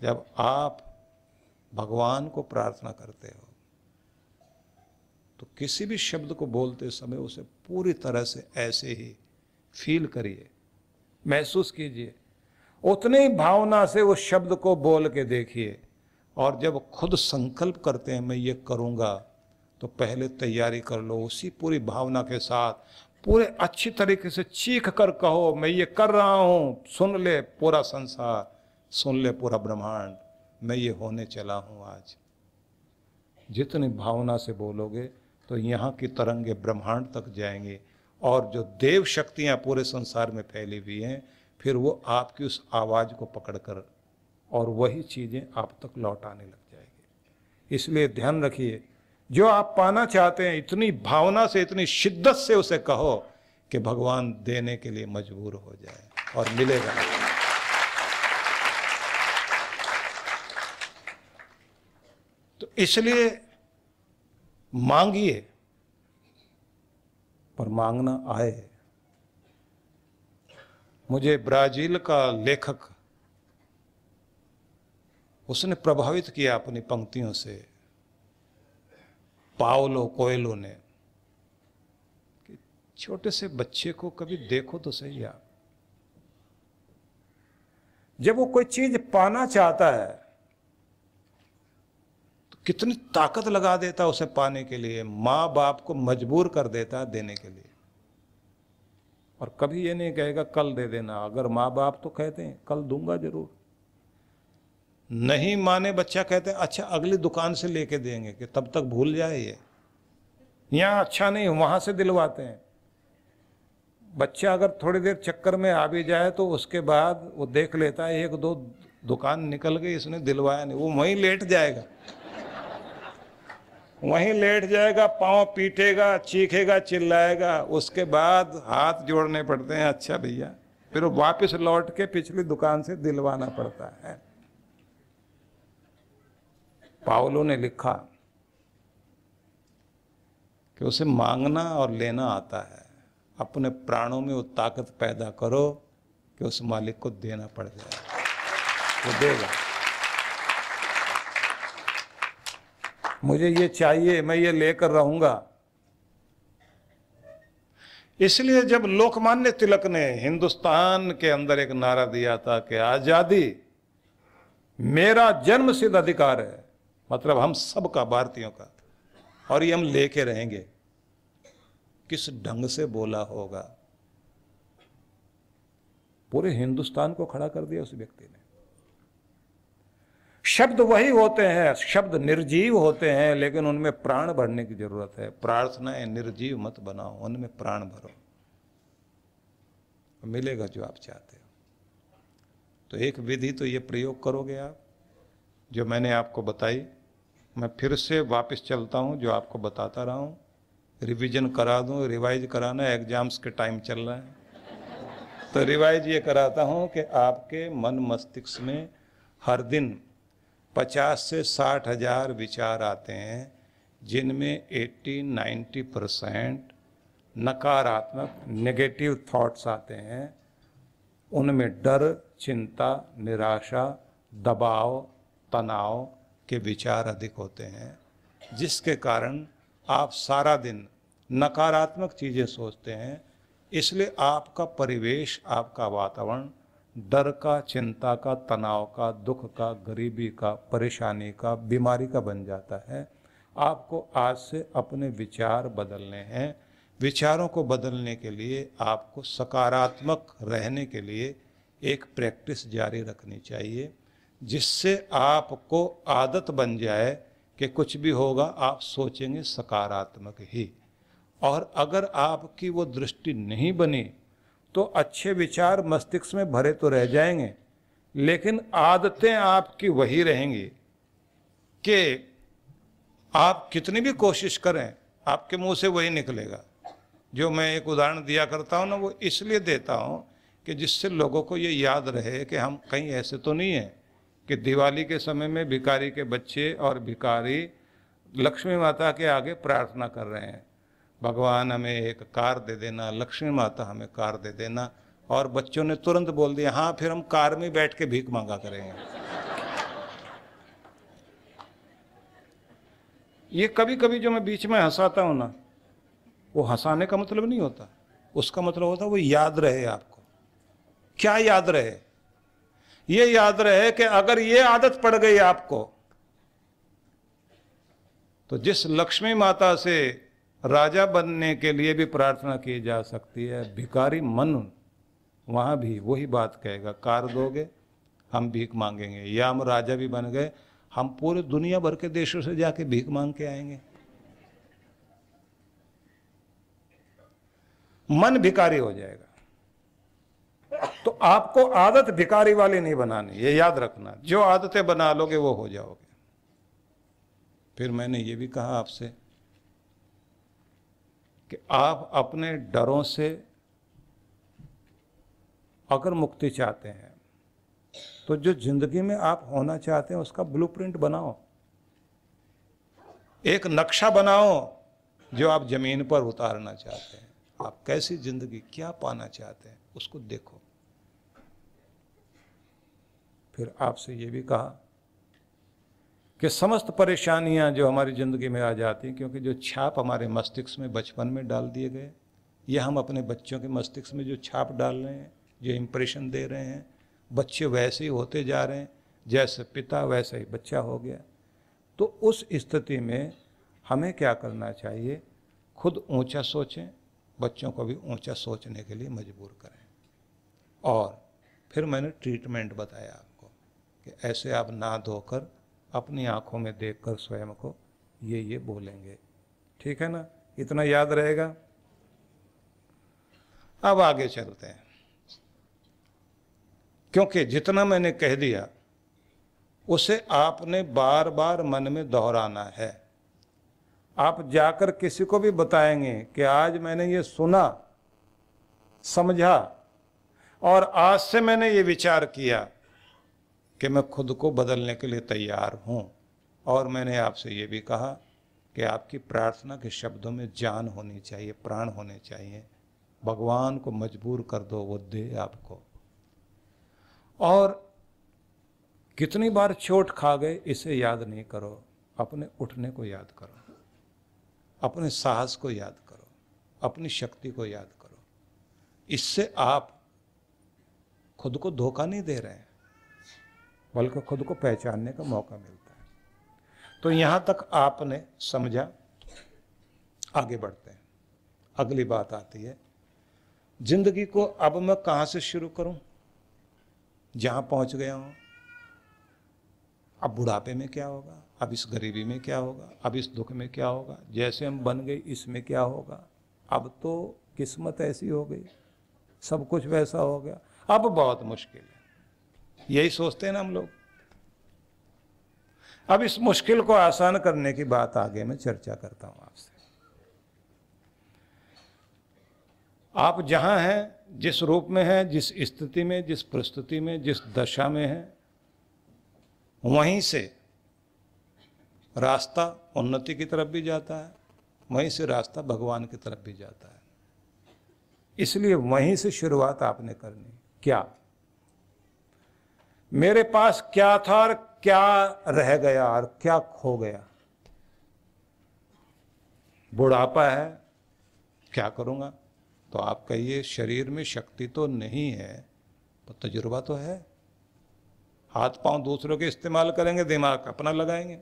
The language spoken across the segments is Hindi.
जब आप भगवान को प्रार्थना करते हो तो किसी भी शब्द को बोलते समय उसे पूरी तरह से ऐसे ही फील करिए, महसूस कीजिए। उतनी भावना से उस शब्द को बोल के देखिए। और जब खुद संकल्प करते हैं, मैं ये करूँगा तो पहले तैयारी कर लो, उसी पूरी भावना के साथ, पूरे अच्छी तरीके से चीख कर कहो, मैं ये कर रहा हूँ, सुन ले पूरा संसार। सुन ले पूरा ब्रह्मांड, मैं ये होने चला हूँ आज। जितनी भावना से बोलोगे तो यहाँ की तरंगे ब्रह्मांड तक जाएँगे। और जो देव शक्तियाँ पूरे संसार में फैली हुई हैं, फिर वो आपकी उस आवाज़ को पकड़कर और वही चीज़ें आप तक लौट आने लग जाएगी। इसलिए ध्यान रखिए, जो आप पाना चाहते हैं, इतनी भावना से, इतनी शिद्दत से उसे कहो कि भगवान देने के लिए मजबूर हो जाए और मिलेगा। तो इसलिए मांगिए, पर मांगना आए। मुझे ब्राज़ील का लेखक, उसने प्रभावित किया अपनी पंक्तियों से। पावलो कोयलो ने, कि छोटे से बच्चे को कभी देखो तो सही आप जब वो कोई चीज़ पाना चाहता है कितनी ताकत लगा देता उसे पाने के लिए माँ बाप को मजबूर कर देता देने के लिए। और कभी ये नहीं कहेगा, कल दे देना। अगर माँ बाप तो कहते हैं, कल दूँगा ज़रूर। नहीं माने बच्चा कहते हैं अच्छा अगली दुकान से लेके देंगे कि तब तक भूल जाए ये। यहाँ अच्छा नहीं, वहाँ से दिलवाते हैं। बच्चा अगर थोड़ी देर चक्कर में आ भी जाए तो उसके बाद वो देख लेता है, एक दो दुकान निकल गई, इसने दिलवाया नहीं, वो वहीं लेट जाएगा। वहीं लेट जाएगा, पाँव पीटेगा, चीखेगा, चिल्लाएगा, उसके बाद हाथ जोड़ने पड़ते हैं। अच्छा भैया, फिर वापस लौट के पिछली दुकान से दिलवाना पड़ता है। पावलो ने लिखा कि उसे मांगना और लेना आता है। अपने प्राणों में वो ताकत पैदा करो कि उस मालिक को देना पड़ जाए। वो देगा। मुझे ये चाहिए, मैं ये लेकर रहूँगा। इसलिए जब लोकमान्य तिलक ने हिंदुस्तान के अंदर एक नारा दिया था कि आज़ादी मेरा जन्म सिद्ध अधिकार है मतलब हम सब का भारतीयों का, और ये हम लेके रहेंगे, किस ढंग से बोला होगा? पूरे हिंदुस्तान को खड़ा कर दिया उस व्यक्ति ने। शब्द वही होते हैं, शब्द निर्जीव होते हैं, लेकिन उनमें प्राण भरने की ज़रूरत है। प्रार्थनाएँ निर्जीव मत बनाओ, उनमें प्राण भरो। मिलेगा जो आप चाहते हो। तो एक विधि तो ये प्रयोग करोगे आप, जो मैंने आपको बताई। मैं फिर से वापस चलता हूँ, जो आपको बताता रहा हूँ। रिवीजन करा दूँ, रिवाइज कराना, एग्ज़ाम्स के टाइम चल रहा है। तो रिवाइज ये कराता हूँ कि आपके मन मस्तिष्क में हर दिन पचास से साठ हज़ार विचार आते हैं, जिनमें 80 90 परसेंट नकारात्मक नेगेटिव थॉट्स आते हैं। उनमें डर, चिंता, निराशा, दबाव, तनाव के विचार अधिक होते हैं, जिसके कारण आप सारा दिन नकारात्मक चीज़ें सोचते हैं। इसलिए आपका परिवेश, आपका वातावरण डर का, चिंता का, तनाव का, दुख का, गरीबी का, परेशानी का, बीमारी का बन जाता है। आपको आज से अपने विचार बदलने हैं। विचारों को बदलने के लिए, आपको सकारात्मक रहने के लिए एक प्रैक्टिस जारी रखनी चाहिए, जिससे आपको आदत बन जाए कि कुछ भी होगा, आप सोचेंगे सकारात्मक ही। और अगर आपकी वो दृष्टि नहीं बनी तो अच्छे विचार मस्तिष्क में भरे तो रह जाएँगे, लेकिन आदतें आपकी वही रहेंगी कि आप कितनी भी कोशिश करें, आपके मुँह से वही निकलेगा। जो मैं एक उदाहरण दिया करता हूँ ना, वो इसलिए देता हूँ कि जिससे लोगों को ये याद रहे कि हम कहीं ऐसे तो नहीं हैं कि दिवाली के समय में भिकारी के बच्चे और भिकारी लक्ष्मी माता के आगे प्रार्थना कर रहे हैं। भगवान हमें एक कार दे देना, लक्ष्मी माता हमें कार दे देना, और बच्चों ने तुरंत बोल दिया हाँ फिर हम कार में बैठ के भीख मांगा करेंगे। ये कभी कभी जो मैं बीच में हंसाता हूँ ना, वो हंसाने का मतलब नहीं होता। उसका मतलब होता वो याद रहे आपको। क्या याद रहे? ये याद रहे कि अगर ये आदत पड़ गई आपको तो जिस लक्ष्मी माता से राजा बनने के लिए भी प्रार्थना की जा सकती है। भिकारी मन, वहाँ भी वही बात कहेगा, कार दोगे, हम भीख मांगेंगे। या हम राजा भी बन गए, हम पूरे दुनिया भर के देशों से जाके भीख मांग के आएँगे। मन भिकारी हो जाएगा। तो आपको आदत भिकारी वाली नहीं बनानी, ये याद रखना। जो आदतें बना लोगे, वो हो जाओगे। फिर मैंने ये भी कहा आपसे कि आप अपने डरों से अगर मुक्ति चाहते हैं तो जो ज़िंदगी में आप होना चाहते हैं, उसका ब्लूप्रिंट बनाओ। एक नक्शा बनाओ जो आप ज़मीन पर उतारना चाहते हैं। आप कैसी ज़िंदगी, क्या पाना चाहते हैं, उसको देखो। फिर आपसे ये भी कहा कि समस्त परेशानियाँ जो हमारी ज़िंदगी में आ जाती हैं, क्योंकि जो छाप हमारे मस्तिष्क में बचपन में डाल दिए गए, या हम अपने बच्चों के मस्तिष्क में जो छाप डाल रहे हैं, जो इम्प्रेशन दे रहे हैं, बच्चे वैसे ही होते जा रहे हैं, जैसे पिता वैसे ही बच्चा हो गया। तो उस स्थिति में हमें क्या करना चाहिए? खुद ऊँचा सोचें, बच्चों को भी ऊँचा सोचने के लिए मजबूर करें। और फिर मैंने ट्रीटमेंट बताया आपको कि ऐसे आप ना धोकर अपनी आँखों में देखकर स्वयं को ये ये बोलेंगे। ठीक है ना? इतना याद रहेगा? अब आगे चलते हैं। क्योंकि जितना मैंने कह दिया, उसे आपने बार बार मन में दोहराना है। आप जाकर किसी को भी बताएँगे कि आज मैंने ये सुना, समझा, और आज से मैंने ये विचार किया कि मैं खुद को बदलने के लिए तैयार हूँ। और मैंने आपसे ये भी कहा कि आपकी प्रार्थना के शब्दों में जान होनी चाहिए, प्राण होने चाहिए। भगवान को मजबूर कर दो, वो दे आपको। और कितनी बार चोट खा गए, इसे याद नहीं करो। अपने उठने को याद करो। अपने साहस को याद करो। अपनी शक्ति को याद करो। इससे आप खुद को धोखा नहीं दे रहे हैं। बल्कि खुद को पहचानने का मौका मिलता है। तो यहाँ तक आपने समझा, आगे बढ़ते हैं। अगली बात आती है, ज़िंदगी को अब मैं कहाँ से शुरू करूँ? जहाँ पहुँच गया हूँ। अब बुढ़ापे में क्या होगा? अब इस गरीबी में क्या होगा? अब इस दुख में क्या होगा? जैसे हम बन गए, इसमें क्या होगा? अब तो किस्मत ऐसी हो गई, सब कुछ वैसा हो गया। अब बहुत मुश्किल है। यही सोचते हैं ना हम लोग। अब इस मुश्किल को आसान करने की बात आगे मैं चर्चा करता हूँ आपसे। आप जहाँ हैं, जिस रूप में हैं, जिस स्थिति में, जिस परिस्थिति में, जिस दशा में हैं, वहीं से रास्ता उन्नति की तरफ़ भी जाता है, वहीं से रास्ता भगवान की तरफ़ भी जाता है। इसलिए वहीं से शुरुआत आपने करनी। क्या? मेरे पास क्या था और क्या रह गया और क्या खो गया? बुढ़ापा है, क्या करूँगा? तो आप कहिए, शरीर में शक्ति तो नहीं है तो तजुर्बा तो है। हाथ पाँव दूसरों के इस्तेमाल करेंगे, दिमाग अपना लगाएँगे।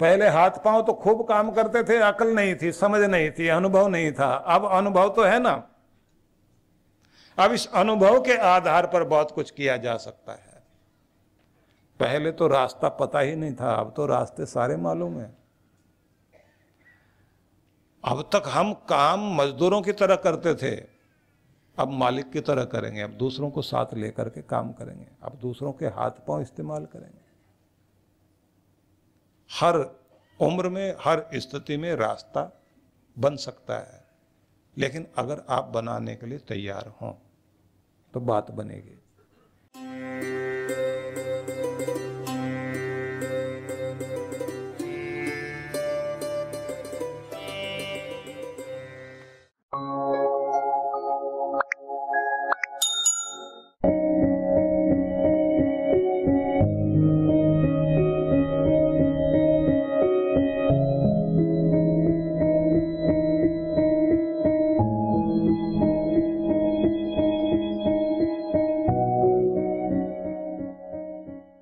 पहले हाथ पाँव तो खूब काम करते थे, अकल नहीं थी, समझ नहीं थी, अनुभव नहीं था। अब अनुभव तो है ना। अब इस अनुभव के आधार पर बहुत कुछ किया जा सकता है। पहले तो रास्ता पता ही नहीं था, अब तो रास्ते सारे मालूम है। अब तक हम काम मजदूरों की तरह करते थे, अब मालिक की तरह करेंगे, अब दूसरों को साथ लेकर के काम करेंगे, अब दूसरों के हाथ पाँव इस्तेमाल करेंगे। हर उम्र में, हर स्थिति में रास्ता बन सकता है। लेकिन अगर आप बनाने के लिए तैयार हों तो बात बनेगी।